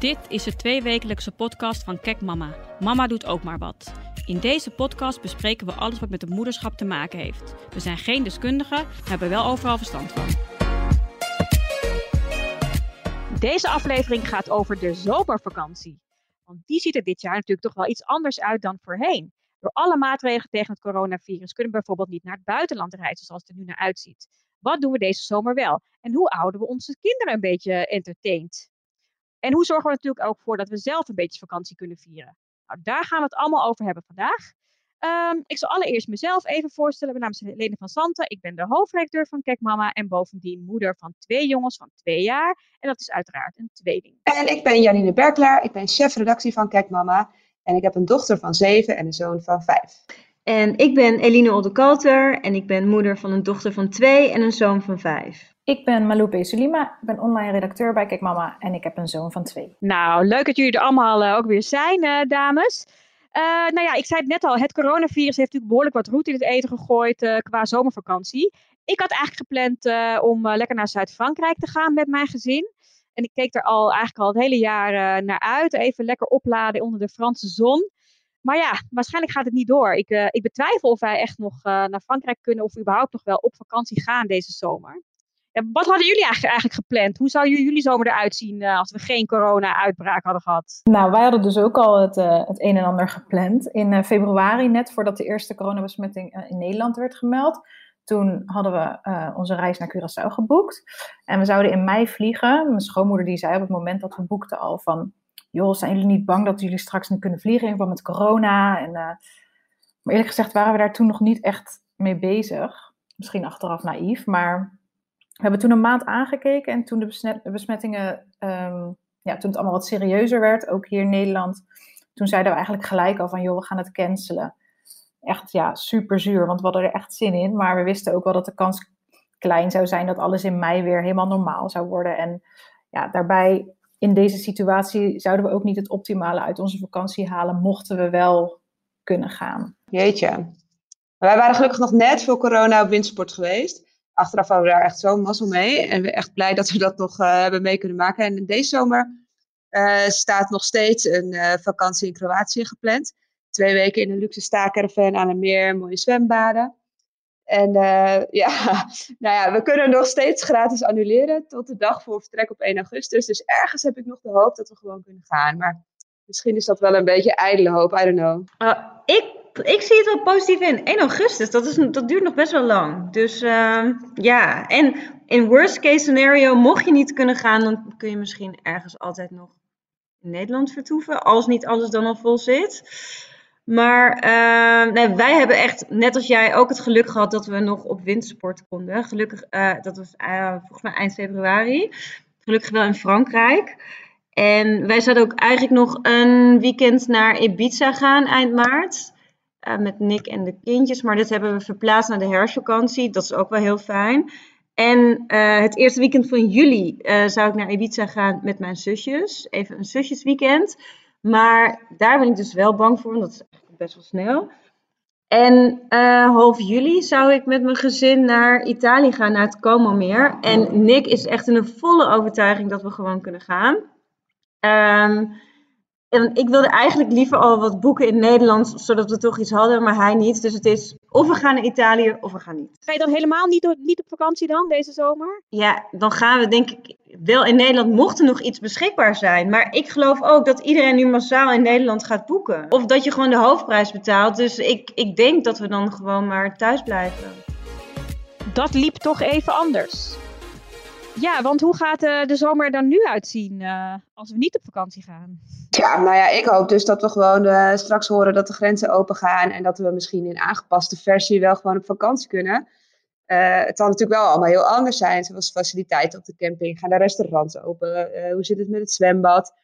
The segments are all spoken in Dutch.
Dit is de tweewekelijkse podcast van Kek Mama. Mama doet ook maar wat. In deze podcast bespreken we alles wat met het moederschap te maken heeft. We zijn geen deskundigen, maar hebben wel overal verstand van. Deze aflevering gaat over de zomervakantie. Want die ziet er dit jaar natuurlijk toch wel iets anders uit dan voorheen. Door alle maatregelen tegen het coronavirus kunnen we bijvoorbeeld niet naar het buitenland reizen zoals het er nu naar uitziet. Wat doen we deze zomer wel? En hoe houden we onze kinderen een beetje entertained? En hoe zorgen we natuurlijk ook voor dat we zelf een beetje vakantie kunnen vieren? Nou, daar gaan we het allemaal over hebben vandaag. Um, ik zal allereerst mezelf even voorstellen. Mijn naam is Helene van Santen. Ik ben de hoofdredacteur van Kek Mama en bovendien moeder van twee jongens van twee jaar. En dat is uiteraard een tweeling. En ik ben Janine Berklaar. Ik ben chef-redactie van Kek Mama. En ik heb een dochter van zeven en een zoon van vijf. En ik ben Eline Oldekalter en ik ben moeder van een dochter van twee en een zoon van vijf. Ik ben Maloupe Sulima, ik ben online redacteur bij Kijk Mama en ik heb een zoon van twee. Nou, leuk dat jullie er allemaal uh, ook weer zijn, uh, dames. Uh, nou ja, ik zei het net al, het coronavirus heeft natuurlijk behoorlijk wat roet in het eten gegooid qua zomervakantie. Ik had eigenlijk gepland om lekker naar Zuid-Frankrijk te gaan met mijn gezin. En ik keek er al eigenlijk al het hele jaar naar uit. Even lekker opladen onder de Franse zon. Maar ja, waarschijnlijk gaat het niet door. Ik, ik betwijfel of wij echt nog naar Frankrijk kunnen of überhaupt nog wel op vakantie gaan deze zomer. Wat hadden jullie eigenlijk, gepland? Hoe zou jullie zomer eruit zien uh, als we geen corona-uitbraak hadden gehad? Nou, wij hadden dus ook al het, het een en ander gepland. In februari, net voordat de eerste coronabesmetting in Nederland werd gemeld, toen hadden we onze reis naar Curaçao geboekt. En we zouden in mei vliegen. Mijn schoonmoeder die zei op het moment dat we boekten al van joh, zijn jullie niet bang dat jullie straks niet kunnen vliegen in verband met corona? En, maar eerlijk gezegd waren we daar toen nog niet echt mee bezig. Misschien achteraf naïef, maar we hebben toen een maand aangekeken en toen de besmettingen, um, ja, toen het allemaal wat serieuzer werd, ook hier in Nederland, toen zeiden we eigenlijk gelijk al van, joh, we gaan het cancelen. Echt, ja, super zuur, want we hadden er echt zin in, maar we wisten ook wel dat de kans klein zou zijn dat alles in mei weer helemaal normaal zou worden. En ja, daarbij in deze situatie zouden we ook niet het optimale uit onze vakantie halen, mochten we wel kunnen gaan. Jeetje. Wij waren gelukkig nog net voor corona op windsport geweest. Achteraf hadden we daar echt zo'n mazzel mee. En we echt blij dat we dat nog uh, hebben mee kunnen maken. En deze zomer uh, staat nog steeds een uh, vakantie in Kroatië gepland. Twee weken in een luxe staakerven aan een meer, mooie zwembaden. En ja, nou ja, we kunnen nog steeds gratis annuleren tot de dag voor vertrek op 1 augustus. Dus ergens heb ik nog de hoop dat we gewoon kunnen gaan. Maar misschien is dat wel een beetje ijdele hoop, I don't know. Ik, ik zie het wel positief in. 1 augustus, dat, is, dat duurt nog best wel lang. Dus uh, ja, en in worst case scenario, mocht je niet kunnen gaan, dan kun je misschien ergens altijd nog in Nederland vertoeven. Als niet alles dan al vol zit. Maar nee, wij hebben echt, net als jij, ook het geluk gehad dat we nog op wintersport konden. Gelukkig, uh, dat was uh, volgens mij eind februari. Gelukkig wel in Frankrijk. En wij zouden ook eigenlijk nog een weekend naar Ibiza gaan eind maart. Met Nick en de kindjes. Maar dit hebben we verplaatst naar de herfstvakantie. Dat is ook wel heel fijn. En het eerste weekend van juli zou ik naar Ibiza gaan met mijn zusjes. Even een zusjesweekend. Maar daar ben ik dus wel bang voor, want dat is eigenlijk best wel snel. En half juli zou ik met mijn gezin naar Italië gaan, naar het Como meer. En Nick is echt in een volle overtuiging dat we gewoon kunnen gaan. Um, en ik wilde eigenlijk liever al wat boeken in Nederland, zodat we toch iets hadden, maar hij niet. Dus het is of we gaan naar Italië of we gaan niet. Ga je dan helemaal niet, niet op vakantie dan, deze zomer? Ja, dan gaan we denk ik wel in Nederland, mocht er nog iets beschikbaar zijn. Maar ik geloof ook dat iedereen nu massaal in Nederland gaat boeken. Of dat je gewoon de hoofdprijs betaalt. Dus ik, ik denk dat we dan gewoon maar thuis blijven. Dat liep toch even anders. Ja, want hoe gaat de, de zomer er dan nu uitzien uh, als we niet op vakantie gaan? Ja, nou ja, ik hoop dus dat we gewoon uh, straks horen dat de grenzen open gaan en dat we misschien in aangepaste versie wel gewoon op vakantie kunnen. Het zal natuurlijk wel allemaal heel anders zijn, zoals faciliteiten op de camping, gaan de restaurants open, hoe zit het met het zwembad.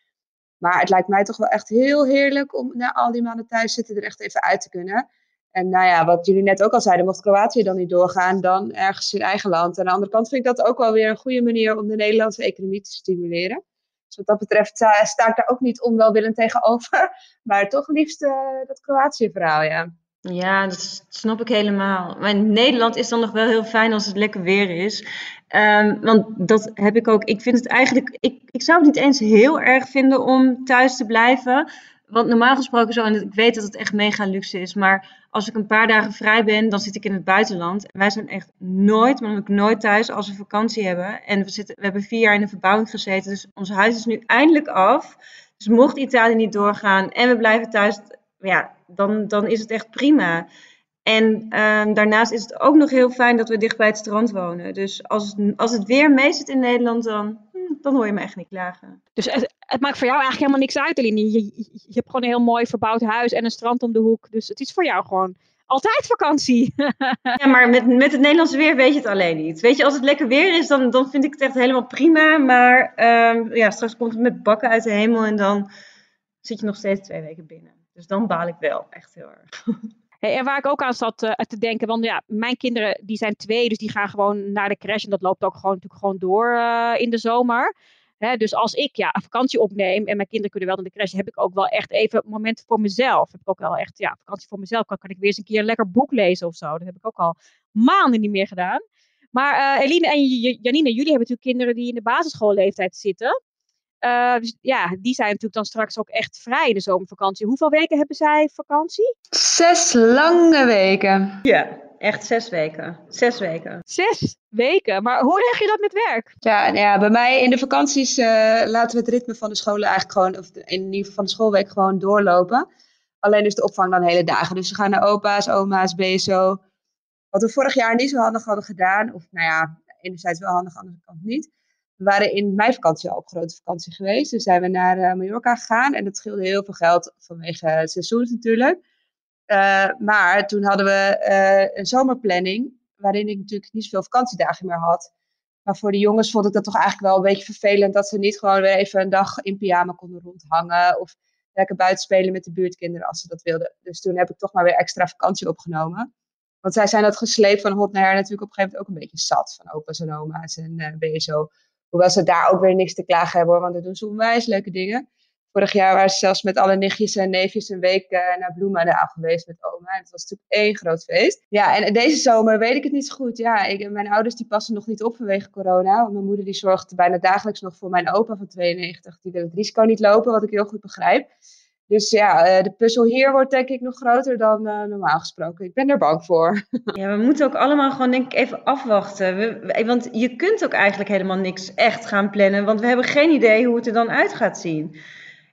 Maar het lijkt mij toch wel echt heel heerlijk om na al die maanden thuis zitten er echt even uit te kunnen. En nou ja, wat jullie net ook al zeiden, mocht Kroatië dan niet doorgaan, dan ergens in eigen land. Aan de andere kant vind ik dat ook wel weer een goede manier om de Nederlandse economie te stimuleren. Dus wat dat betreft sta ik daar ook niet onwelwillend tegenover. Maar toch liefst uh, dat Kroatië-verhaal, ja. Ja, dat snap ik helemaal. Maar in Nederland is dan nog wel heel fijn als het lekker weer is. Ehm, want dat heb ik ook. Ik vind het eigenlijk. Ik, ik zou het niet eens heel erg vinden om thuis te blijven. Want normaal gesproken zo, en ik weet dat het echt mega luxe is, maar als ik een paar dagen vrij ben, dan zit ik in het buitenland. En wij zijn echt nooit, maar ook nooit thuis als we vakantie hebben. En we, zitten, we hebben vier jaar in de verbouwing gezeten, dus ons huis is nu eindelijk af. Dus mocht Italië niet doorgaan en we blijven thuis, ja, dan, dan is het echt prima. En ehm, daarnaast is het ook nog heel fijn dat we dicht bij het strand wonen. Dus als als het weer mee zit in Nederland, dan, dan hoor je me echt niet klagen. Dus het, het maakt voor jou eigenlijk helemaal niks uit, Eline. Je, je, je, hebt gewoon een heel mooi verbouwd huis en een strand om de hoek. Dus het is voor jou gewoon altijd vakantie. ja, maar met, met het Nederlandse weer weet je het alleen niet. Weet je, als het lekker weer is, dan, dan vind ik het echt helemaal prima. Maar um, ja, straks komt het met bakken uit de hemel en dan zit je nog steeds twee weken binnen. Dus dan baal ik wel echt heel erg. en waar ik ook aan zat uh, te denken, want ja, mijn kinderen die zijn twee, dus die gaan gewoon naar de crash en dat loopt ook gewoon, natuurlijk gewoon door uh, in de zomer. Hè, dus als ik ja, vakantie opneem en mijn kinderen kunnen wel naar de crash, heb ik ook wel echt even momenten voor mezelf. Heb ik ook wel echt ja, vakantie voor mezelf. Kan, kan ik weer eens een keer een lekker boek lezen of zo. Dat heb ik ook al maanden niet meer gedaan. Maar uh, Eline en Janine, jullie hebben natuurlijk kinderen die in de basisschoolleeftijd zitten. Uh, dus ja, die zijn natuurlijk dan straks ook echt vrij in de zomervakantie. Hoeveel weken hebben zij vakantie? Zes lange weken. Ja, echt zes weken. Zes weken. Zes weken? Maar hoe regel je dat met werk? Ja, nou ja bij mij in de vakanties uh, laten we het ritme van de scholen eigenlijk gewoon, of in ieder geval van de schoolweek gewoon doorlopen. Alleen is de opvang dan hele dagen. Dus ze gaan naar opa's, oma's, BSO. Wat we vorig jaar niet zo handig hadden gedaan, of nou ja, enerzijds wel handig, aan de andere kant niet we waren in mijn vakantie al op grote vakantie geweest. Dus zijn we naar uh, Mallorca gegaan. En dat scheelde heel veel geld vanwege het seizoen natuurlijk. Uh, maar toen hadden we uh, een zomerplanning. Waarin ik natuurlijk niet zoveel vakantiedagen meer had. Maar voor de jongens vond ik dat toch eigenlijk wel een beetje vervelend. Dat ze niet gewoon weer even een dag in pyjama konden rondhangen. Of lekker buiten spelen met de buurtkinderen als ze dat wilden. Dus toen heb ik toch maar weer extra vakantie opgenomen. Want zij zijn dat gesleept van hot naar her natuurlijk op een gegeven moment ook een beetje zat. Van opa's en oma's en BSO. Hoewel ze daar ook weer niks te klagen hebben hoor, want er doen ze onwijs leuke dingen. Vorig jaar waren ze zelfs met alle nichtjes en neefjes een week uh, naar Bloemendaal geweest met oma. En het was natuurlijk één groot feest. Ja, en deze zomer weet ik het niet zo goed. Ja, ik, mijn ouders die passen nog niet op vanwege corona. Want mijn moeder die zorgt bijna dagelijks nog voor mijn opa van 92. Die wil het risico niet lopen, wat ik heel goed begrijp. Dus ja, eh, de puzzel hier wordt denk ik nog groter dan uh, normaal gesproken. Ik ben er bang voor. Ja, we moeten ook allemaal gewoon denk ik even afwachten. We, want je kunt ook eigenlijk helemaal niks echt gaan plannen. Want we hebben geen idee hoe het er dan uit gaat zien.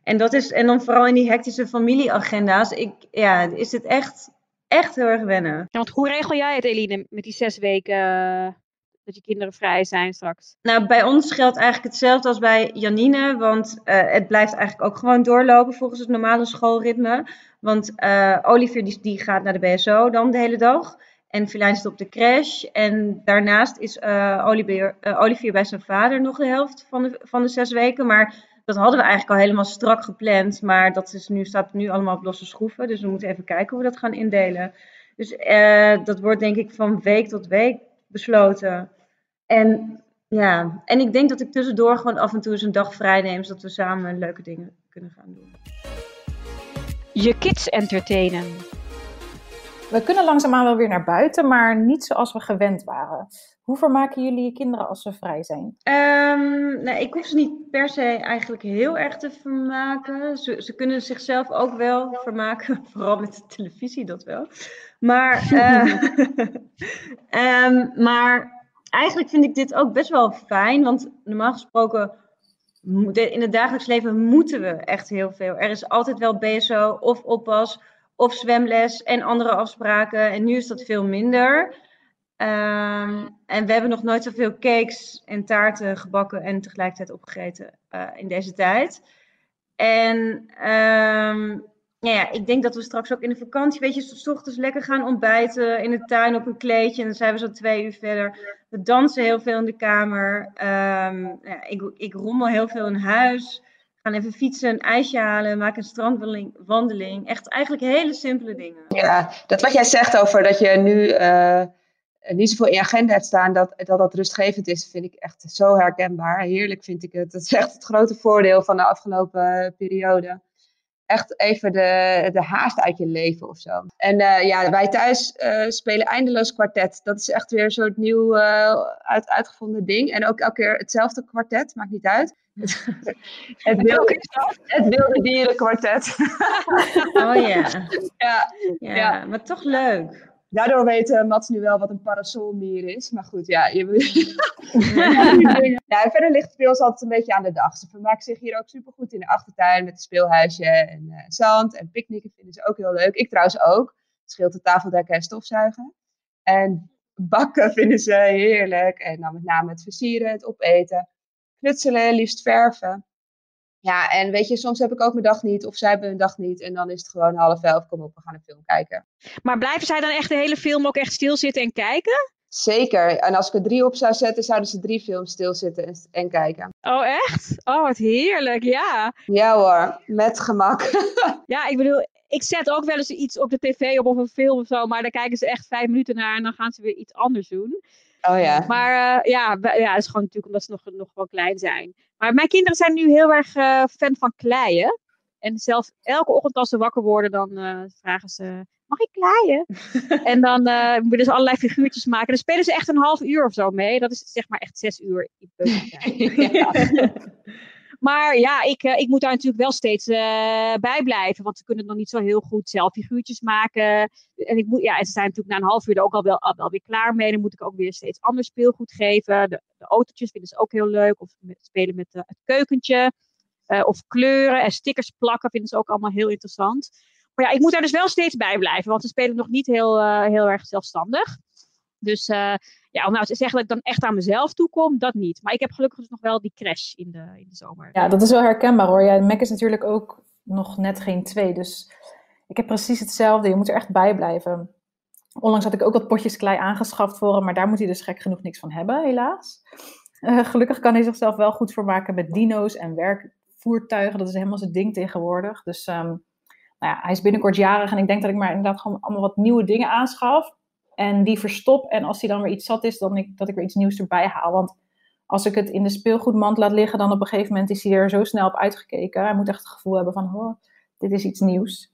En, dat is, en dan vooral in die hectische familieagenda's. Ik, ja, is het echt, echt heel erg wennen. Ja, want hoe regel jij het Eline met die zes weken dat je kinderen vrij zijn straks? Nou, bij ons geldt eigenlijk hetzelfde als bij Janine, want uh, het blijft eigenlijk ook gewoon doorlopen volgens het normale schoolritme. Want uh, Olivier die, gaat naar de BSO dan de hele dag en Filijn zit op de crash. En daarnaast is uh, Olivier, Olivier bij zijn vader nog de helft van de, van de zes weken, maar dat hadden we eigenlijk al helemaal strak gepland, maar dat is nu, staat nu allemaal op losse schroeven. Dus we moeten even kijken hoe we dat gaan indelen. Dus dat wordt denk ik van week tot week besloten. En ja, en ik denk dat ik tussendoor gewoon af en toe eens een dag vrij neem, zodat we samen leuke dingen kunnen gaan doen. Je kids entertainen. We kunnen langzaamaan wel weer naar buiten, maar niet zoals we gewend waren. Hoe vermaken jullie je kinderen als ze vrij zijn? Um, nou, ik hoef ze niet per se eigenlijk heel erg te vermaken. Ze, ze kunnen zichzelf ook wel vermaken, vooral met de televisie dat wel. Maar, uh, um, maar eigenlijk vind ik dit ook best wel fijn, want normaal gesproken in het dagelijks leven moeten we echt heel veel. Er is altijd wel BSO of oppas of zwemles en andere afspraken. En nu is dat veel minder. Um, en we hebben nog nooit zoveel cakes en taarten gebakken en tegelijkertijd opgegeten uh, in deze tijd. En um, ja, ik denk dat we straks ook in de vakantie, weet je, s ochtends lekker gaan ontbijten in de tuin op een kleedje. En dan zijn we zo twee uur verder. We dansen heel veel in de kamer. Um, ja, ik, ik rommel heel veel in huis. Gaan even fietsen, een ijsje halen, maken een strandwandeling. Echt eigenlijk hele simpele dingen. Ja, dat wat jij zegt over dat je nu uh, niet zoveel in je agenda hebt staan, dat, dat dat rustgevend is, vind ik echt zo herkenbaar. Heerlijk vind ik het. Dat is echt het grote voordeel van de afgelopen periode. Echt even de, de haast uit je leven of zo. En uh, ja, wij thuis uh, spelen eindeloos kwartet. Dat is echt weer een soort nieuw uh, uit, uitgevonden ding. En ook elke keer hetzelfde kwartet, maakt niet uit. het, wilde, het wilde dierenkwartet. oh ja. ja. ja. Ja, maar toch leuk. Daardoor weet Mats nu wel wat een parasolmier is. Maar goed, ja. Je... ja verder ligt het bij ons altijd een beetje aan de dag. Ze vermaken zich hier ook supergoed in de achtertuin met een speelhuisje en uh, zand. En picknicken vinden ze ook heel leuk. Ik trouwens ook. Het scheelt de tafeldekken en stofzuigen. En bakken vinden ze heerlijk. En dan met name het versieren, het opeten. Knutselen, liefst verven. Ja, en weet je, soms heb ik ook mijn dag niet, of zij hebben hun dag niet. En dan is het gewoon half elf, kom op, we gaan een film kijken. Maar blijven zij dan echt de hele film ook echt stilzitten en kijken? Zeker. En als ik er drie op zou zetten, zouden ze drie films stilzitten en, en kijken. Oh, echt? Oh, wat heerlijk, ja. Ja hoor, met gemak. ja, ik bedoel, ik zet ook wel eens iets op de tv op of een film of zo, maar dan kijken ze echt vijf minuten naar en dan gaan ze weer iets anders doen. Oh ja. Maar uh, ja, ja, dat is gewoon natuurlijk omdat ze nog, nog wel klein zijn. Maar mijn kinderen zijn nu heel erg uh, fan van kleien. En zelfs elke ochtend als ze wakker worden, dan uh, vragen ze: Mag ik kleien? en dan willen ze allerlei figuurtjes maken. Dan spelen ze echt een half uur of zo mee. Dat is zeg maar echt zes uur in ja. Maar ja, ik, ik moet daar natuurlijk wel steeds uh, bij blijven. Want ze kunnen nog niet zo heel goed zelf figuurtjes maken. En, ik moet, ja, en ze zijn natuurlijk na een half uur er ook al wel, al weer klaar mee. Dan moet ik ook weer steeds ander speelgoed geven. De, autootjes vinden ze ook heel leuk. Of spelen met de, het keukentje. Of kleuren en stickers plakken vinden ze ook allemaal heel interessant. Maar ja, ik moet daar dus wel steeds bij blijven. Want ze spelen nog niet heel, heel erg zelfstandig. Dus uh, ja, nou te zeggen ik dan echt aan mezelf toekom, dat niet. Maar ik heb gelukkig dus nog wel die crash in de, in de zomer. Ja, dat is wel herkenbaar hoor. Ja, Mac is natuurlijk ook nog net geen twee. Dus ik heb precies hetzelfde. Je moet er echt bij blijven. Onlangs had ik ook wat potjes klei aangeschaft voor hem, maar daar moet hij dus gek genoeg niks van hebben, helaas. Uh, gelukkig kan hij zichzelf wel goed vermaken met dino's en werkvoertuigen. Dat is helemaal zijn ding tegenwoordig. Dus um, nou ja, hij is binnenkort jarig en ik denk dat ik maar inderdaad gewoon allemaal wat nieuwe dingen aanschaf. En die verstop. En als hij dan weer iets zat is, dan ik, dat ik weer iets nieuws erbij haal. Want als ik het in de speelgoedmand laat liggen, dan op een gegeven moment is hij er zo snel op uitgekeken. Hij moet echt het gevoel hebben van, oh, dit is iets nieuws.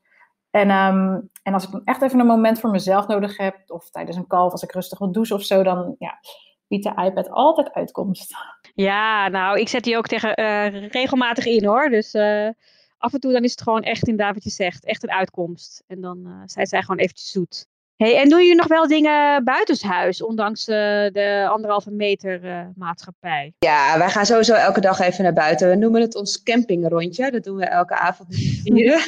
En, um, en als ik dan echt even een moment voor mezelf nodig heb, of tijdens een kalf, als ik rustig wil douchen of zo, dan ja, biedt de iPad altijd uitkomst. Ja, nou, ik zet die ook tegen, uh, regelmatig in hoor. Dus uh, af en toe dan is het gewoon echt inderdaad wat je zegt, echt een uitkomst. En dan uh, zijn zij gewoon eventjes zoet. Hey, en doen jullie nog wel dingen buitenshuis, ondanks uh, de anderhalve meter uh, maatschappij? Ja, wij gaan sowieso elke dag even naar buiten. We noemen het ons campingrondje. Dat doen we elke avond vieren.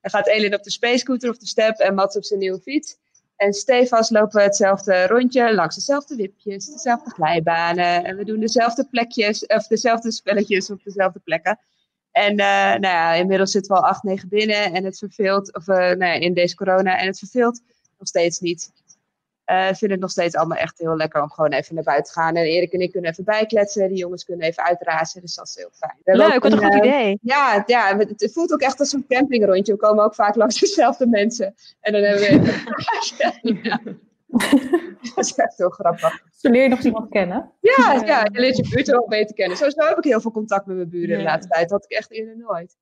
Dan gaat Elin op de space scooter of de step en Mats op zijn nieuwe fiets. En stevast lopen we hetzelfde rondje langs dezelfde wipjes, dezelfde glijbanen. En we doen dezelfde plekjes, of dezelfde spelletjes op dezelfde plekken. En uh, nou ja, inmiddels zitten we al acht, negen binnen en het verveelt, of nou ja, in deze corona, en het verveelt nog steeds niet. Uh, vinden het nog steeds allemaal echt heel lekker om gewoon even naar buiten te gaan. En Erik en ik kunnen even bijkletsen. Die jongens kunnen even uitrazen. Dus dat is heel fijn. Leuk, wat een goed idee. Ja, ja, het voelt ook echt als een campingrondje. We komen ook vaak langs dezelfde mensen. En dan hebben we even... ja. Dat is echt heel grappig. Zo leer je nog iemand kennen. Ja, ja je leert je buurt wel beter kennen. Sowieso heb ik heel veel contact met mijn buren de laatste tijd. Dat had ik echt eerder nooit.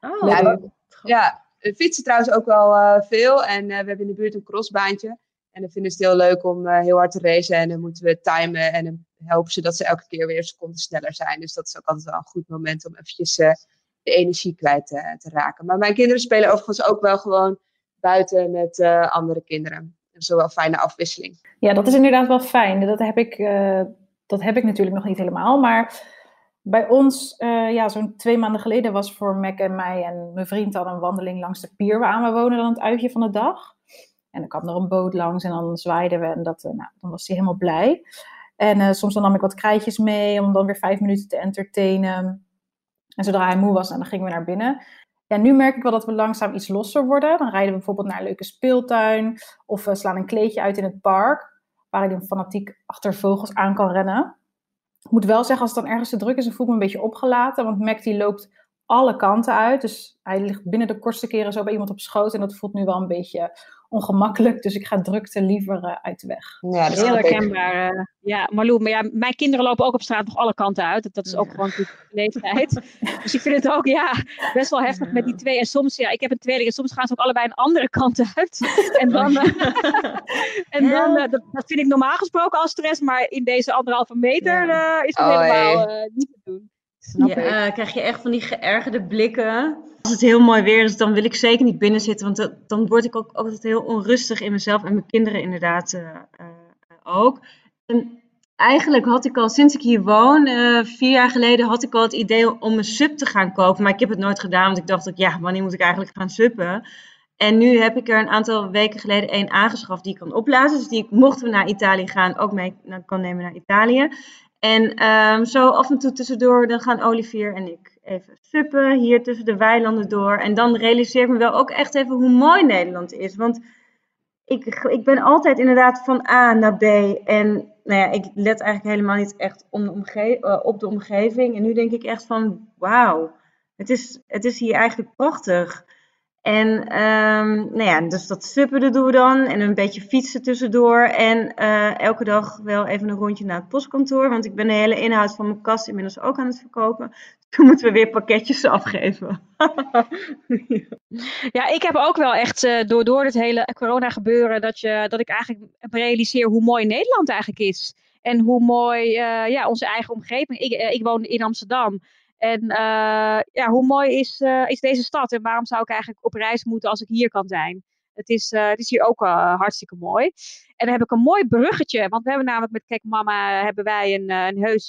Oh, ja, ja, fietsen trouwens ook wel uh, veel. En uh, we hebben in de buurt een crossbaantje. En dan vinden ze het heel leuk om heel hard te racen. En dan moeten we timen. En dan helpen ze dat ze elke keer weer een seconde sneller zijn. Dus dat is ook altijd wel een goed moment om eventjes de energie kwijt te raken. Maar mijn kinderen spelen overigens ook wel gewoon buiten met andere kinderen. Is wel fijne afwisseling. Ja, dat is inderdaad wel fijn. Dat heb ik, dat heb ik natuurlijk nog niet helemaal. Maar bij ons, uh, ja, zo'n twee maanden geleden was voor Mac en mij en mijn vriend dan een wandeling langs de pier waar we wonen dan het uitje van de dag. En dan kwam er een boot langs en dan zwaaiden we en dat, uh, nou, dan was hij helemaal blij. En uh, soms dan nam ik wat krijtjes mee om dan weer vijf minuten te entertainen. En zodra hij moe was, dan gingen we naar binnen. Ja, nu merk ik wel dat we langzaam iets losser worden. Dan rijden we bijvoorbeeld naar een leuke speeltuin of we slaan een kleedje uit in het park, waar hij dan fanatiek achter vogels aan kan rennen. Ik moet wel zeggen, als het dan ergens te druk is, dan voel ik me een beetje opgelaten. Want Mac die loopt alle kanten uit. Dus hij ligt binnen de kortste keren zo bij iemand op schoot. En dat voelt nu wel een beetje ongemakkelijk. Dus ik ga drukte liever uh, uit de weg. Ja, dat is heel herkenbaar. Uh, ja, Marlou, maar ja, mijn kinderen lopen ook op straat nog alle kanten uit. Dat is ook gewoon de leeftijd. dus ik vind het ook ja, best wel heftig met die twee. En soms, ja, ik heb een tweeling en soms gaan ze ook allebei een andere kant uit. en dan, uh, en dan dat, dat, vind ik normaal gesproken al stress. Maar in deze anderhalve meter is het oh, helemaal niet te doen. Ja, krijg je echt van die geërgerde blikken. Als het heel mooi weer is, dan wil ik zeker niet binnen zitten. Want dan word ik ook altijd heel onrustig in mezelf en mijn kinderen inderdaad uh, uh, ook. En eigenlijk had ik al, sinds ik hier woon, uh, vier jaar geleden, had ik al het idee om een sub te gaan kopen. Maar ik heb het nooit gedaan, want ik dacht ook, ja, wanneer moet ik eigenlijk gaan suppen? En nu heb ik er een aantal weken geleden één aangeschaft die ik kan opblazen. Dus die ik, mochten we naar Italië gaan, ook mee kan nemen naar Italië. En um, zo af en toe tussendoor, dan gaan Olivier en ik even suppen hier tussen de weilanden door. En dan realiseer ik me wel ook echt even hoe mooi Nederland is. Want ik, ik ben altijd inderdaad van A naar B. En nou ja, ik let eigenlijk helemaal niet echt om de omge uh, op de omgeving. En nu denk ik echt van wauw, het is, het is hier eigenlijk prachtig. En um, nou ja, dus dat suppen doen we dan. En een beetje fietsen tussendoor. En uh, elke dag wel even een rondje naar het postkantoor. Want ik ben de hele inhoud van mijn kast inmiddels ook aan het verkopen. Toen moeten we weer pakketjes afgeven. ja, ik heb ook wel echt uh, door, door het hele corona gebeuren... Dat, je, dat ik eigenlijk realiseer hoe mooi Nederland eigenlijk is. En hoe mooi uh, ja, onze eigen omgeving. Ik, ik woon in Amsterdam. En uh, ja, hoe mooi is, uh, is deze stad en waarom zou ik eigenlijk op reis moeten als ik hier kan zijn? Het is, uh, het is hier ook hartstikke mooi. En dan heb ik een mooi bruggetje, want we hebben namelijk met Kijk Mama hebben wij een, een heus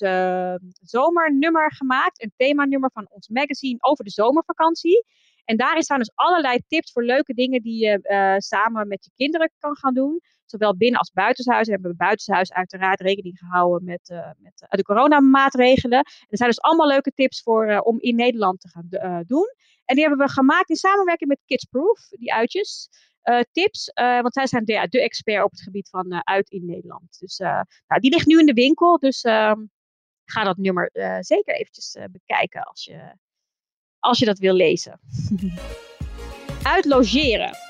zomernummer gemaakt. Een themanummer van ons magazine over de zomervakantie. En daarin staan dus allerlei tips voor leuke dingen die je samen met je kinderen kan gaan doen zowel binnen als buitenshuis. En hebben we buitenshuis uiteraard rekening gehouden met, uh, met uh, de coronamaatregelen. Er zijn dus allemaal leuke tips voor uh, om in Nederland te gaan doen. En die hebben we gemaakt in samenwerking met Kidsproof, die uitjes. tips, want zij zijn de, de, expert op het gebied van uit in Nederland. Dus nou, die ligt nu in de winkel, dus ehm, ga dat nummer zeker eventjes bekijken als je, als je dat wil lezen. Uitlogeren.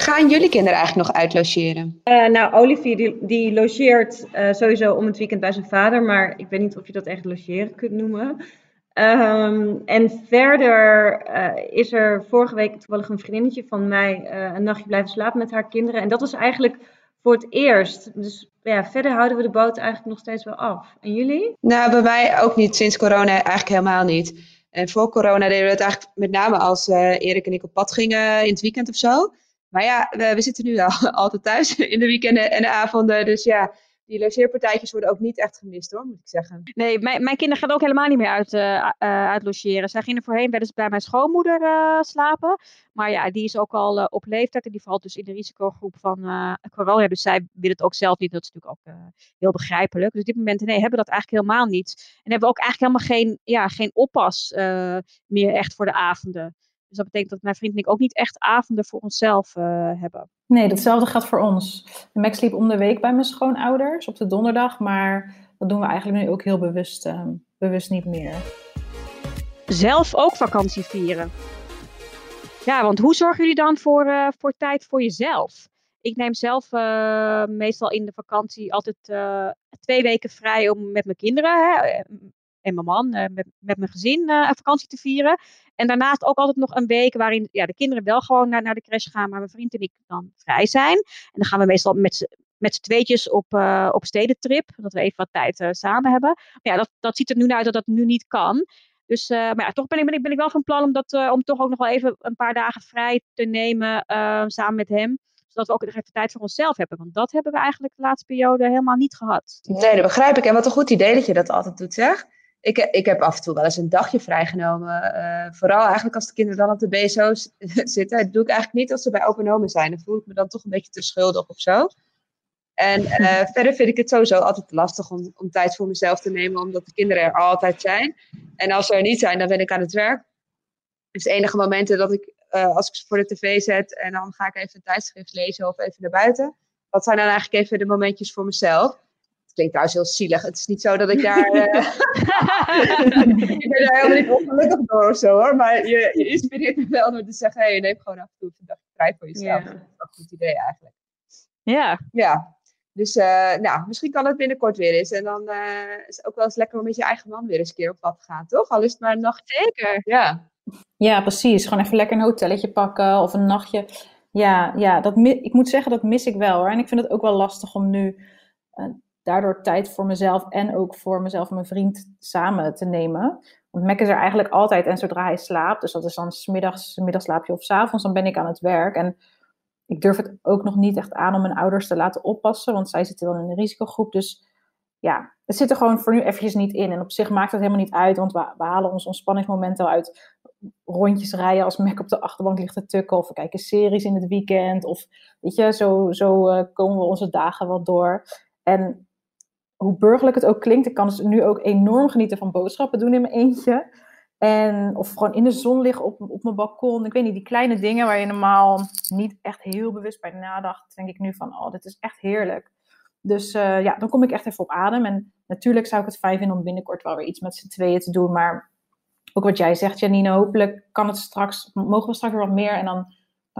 Gaan jullie kinderen eigenlijk nog uitlogeren? Uh, nou, Olivier die, die logeert uh, sowieso om het weekend bij zijn vader, maar ik weet niet of je dat echt logeren kunt noemen. Um, en verder uh, is er vorige week toevallig een vriendinnetje van mij een nachtje blijven slapen met haar kinderen. En dat was eigenlijk voor het eerst. Dus ja, verder houden we de boot eigenlijk nog steeds wel af. En jullie? Nou, bij mij ook niet. Sinds corona eigenlijk helemaal niet. En voor corona deden we het eigenlijk met name als Erik en ik op pad gingen in het weekend of zo. Maar ja, we, zitten nu al, altijd thuis in de weekenden en de avonden. Dus ja, die logeerpartijtjes worden ook niet echt gemist hoor, moet ik zeggen. Nee, mijn, mijn kinderen gaan ook helemaal niet meer uit, uh, uh, uit logeren. Zij gingen voorheen wel bij mijn schoonmoeder uh, slapen. Maar ja, die is ook al op leeftijd en die valt dus in de risicogroep van corona. Dus zij wil het ook zelf niet. Dat is natuurlijk ook heel begrijpelijk. Dus op dit moment, nee, hebben we dat eigenlijk helemaal niet. En hebben we ook eigenlijk helemaal geen, ja, geen oppas meer echt voor de avonden. Dus dat betekent dat mijn vriend en ik ook niet echt avonden voor onszelf uh, hebben. Nee, datzelfde gaat voor ons. Max sliep om de week bij mijn schoonouders op de donderdag, maar dat doen we eigenlijk nu ook heel bewust, uh, bewust niet meer. Zelf ook vakantie vieren. Ja, want hoe zorgen jullie dan voor, uh, voor tijd voor jezelf? Ik neem zelf meestal in de vakantie altijd twee weken vrij om met mijn kinderen, hè, en mijn man, uh, met, met mijn gezin een vakantie te vieren. En daarnaast ook altijd nog een week waarin ja, de kinderen wel gewoon naar, naar de crash gaan, maar mijn vriend en ik dan vrij zijn. En dan gaan we meestal met met z'n tweetjes op, uh, op stedentrip, dat we even wat tijd samen hebben. Maar ja, dat, dat ziet er nu uit dat dat nu niet kan. Dus, maar ja, toch ben ik, ben, ik, ben ik wel van plan om, dat, om toch ook nog wel even een paar dagen vrij te nemen samen met hem zodat we ook nog even tijd voor onszelf hebben. Want dat hebben we eigenlijk de laatste periode helemaal niet gehad. Nee, dat begrijp ik. En wat een goed idee dat je dat altijd doet, zeg ik, ik heb af en toe wel eens een dagje vrijgenomen. Uh, vooral eigenlijk als de kinderen dan op de BSO zitten. Dat doe ik eigenlijk niet als ze bij open zijn. Dan voel ik me dan toch een beetje te schuldig of zo. En uh, verder vind ik het sowieso altijd lastig om, om tijd voor mezelf te nemen, omdat de kinderen er altijd zijn. En als ze er niet zijn, dan ben ik aan het werk. Dus de enige momenten dat ik, uh, als ik ze voor de tv zet en dan ga ik even een tijdschrift lezen of even naar buiten. Dat zijn dan eigenlijk even de momentjes voor mezelf klinkt trouwens heel zielig. Het is niet zo dat ik daar. Uh, ik ben daar helemaal niet ongelukkig door of zo hoor. Maar je, je inspireert me wel door te zeggen: hé, hey, neem gewoon af en toe een dagje vrij voor jezelf. Dat is wel een goed idee eigenlijk. Ja. Ja. Dus uh, nou, misschien kan het binnenkort weer eens. En dan uh, is het ook wel eens lekker om met je eigen man weer eens een keer op pad te gaan, toch? Al is het maar een nacht. Zeker. Ja. Ja, precies. Gewoon even lekker een hotelletje pakken of een nachtje. Ja, ja dat ik moet zeggen, dat mis ik wel hoor. En ik vind het ook wel lastig om nu uh, daardoor tijd voor mezelf en ook voor mezelf en mijn vriend samen te nemen. Want Mac is er eigenlijk altijd en zodra hij slaapt, dus dat is dan smiddags, middagslaapje of s avonds, dan ben ik aan het werk. En ik durf het ook nog niet echt aan om mijn ouders te laten oppassen, want zij zitten wel in een risicogroep. Dus ja, het zit er gewoon voor nu eventjes niet in. En op zich maakt het helemaal niet uit, want we, halen ons ontspanningsmoment wel uit rondjes rijden als Mac op de achterbank ligt te tukken. Of we kijken series in het weekend. Of weet je, zo, zo uh, komen we onze dagen wel door. En hoe burgerlijk het ook klinkt, ik kan dus nu ook enorm genieten van boodschappen doen in mijn eentje. En, of gewoon in de zon liggen op, op mijn balkon. Ik weet niet, die kleine dingen waar je normaal niet echt heel bewust bij nadacht. Denk ik nu van, oh, dit is echt heerlijk. Dus uh, ja, dan kom ik echt even op adem. En natuurlijk zou ik het fijn vinden om binnenkort wel weer iets met z'n tweeën te doen. Maar ook wat jij zegt, Janine, hopelijk kan het straks, mogen we straks weer wat meer. En dan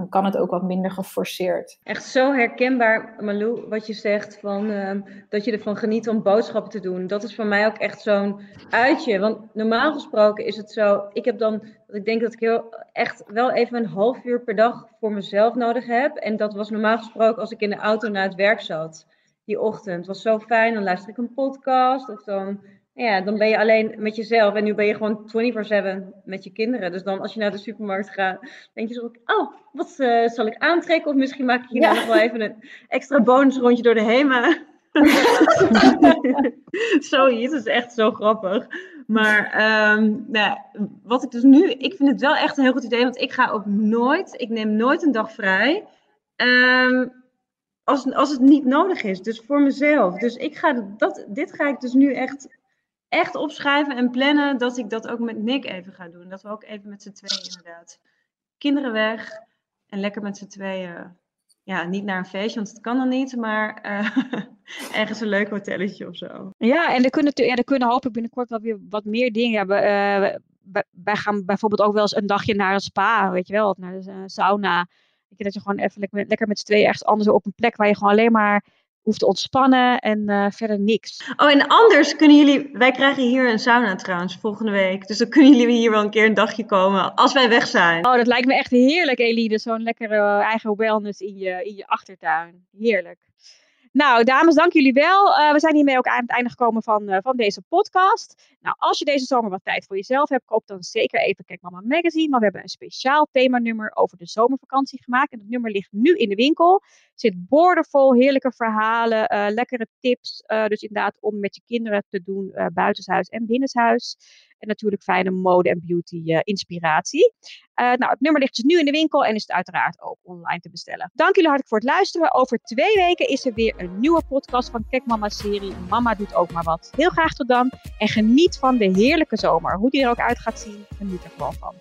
dan kan het ook wat minder geforceerd. Echt zo herkenbaar, Malou, wat je zegt, van, uh, dat je ervan geniet om boodschappen te doen. Dat is voor mij ook echt zo'n uitje. Want normaal gesproken is het zo, ik heb dan, ik denk dat ik heel, echt wel even een half uur per dag voor mezelf nodig heb. En dat was normaal gesproken als ik in de auto naar het werk zat, die ochtend. Het was zo fijn, dan luister ik een podcast of dan ja, dan ben je alleen met jezelf en nu ben je gewoon 24-7 met je kinderen. Dus dan als je naar de supermarkt gaat, denk je zo, oh, wat uh, zal ik aantrekken? Of misschien maak ik hier ja. nog wel even een extra bonusrondje door de HEMA. Zoiets, is echt zo grappig. Maar um, nou, wat ik dus nu, ik vind het wel echt een heel goed idee, want ik ga ook nooit, ik neem nooit een dag vrij. Um, als, als het niet nodig is, dus voor mezelf. Dus ik ga dat, dit ga ik dus nu echt echt opschrijven en plannen dat ik dat ook met Nick even ga doen. Dat we ook even met z'n tweeën inderdaad. Kinderen weg en lekker met z'n tweeën. Ja, niet naar een feestje, want het kan dan niet, maar uh, ergens een leuk hotelletje of zo. Ja, en er kunnen, ja, er kunnen hoop ik binnenkort wel weer wat meer dingen. Wij, uh, wij gaan bijvoorbeeld ook wel eens een dagje naar een spa, weet je wel, naar de sauna. Ik dat je gewoon even lekker, lekker met z'n tweeën ergens anders op een plek waar je gewoon alleen maar hoeft te ontspannen en uh, verder niks. Oh, en anders kunnen jullie, wij krijgen hier een sauna trouwens volgende week. Dus dan kunnen jullie hier wel een keer een dagje komen als wij weg zijn. Oh, dat lijkt me echt heerlijk, Eline. Zo'n lekkere uh, eigen wellness in je, in je achtertuin. Heerlijk. Nou, dames, dank jullie wel. Uh, we zijn hiermee ook aan het einde gekomen van, uh, van deze podcast. Nou, als je deze zomer wat tijd voor jezelf hebt, koop dan zeker even Kijk Mama Magazine. Want we hebben een speciaal themanummer over de zomervakantie gemaakt. En dat nummer ligt nu in de winkel. Zit boordevol heerlijke verhalen, uh, lekkere tips. dus inderdaad om met je kinderen te doen buitenshuis en binnenshuis. En natuurlijk fijne mode- en beauty-inspiratie. Nou, het nummer ligt dus nu in de winkel en is het uiteraard ook online te bestellen. Dank jullie hartelijk voor het luisteren. Over twee weken is er weer een nieuwe podcast van Kek Mama serie. Mama doet ook maar wat. Heel graag tot dan. En geniet van de heerlijke zomer. Hoe die er ook uit gaat zien, geniet er gewoon van.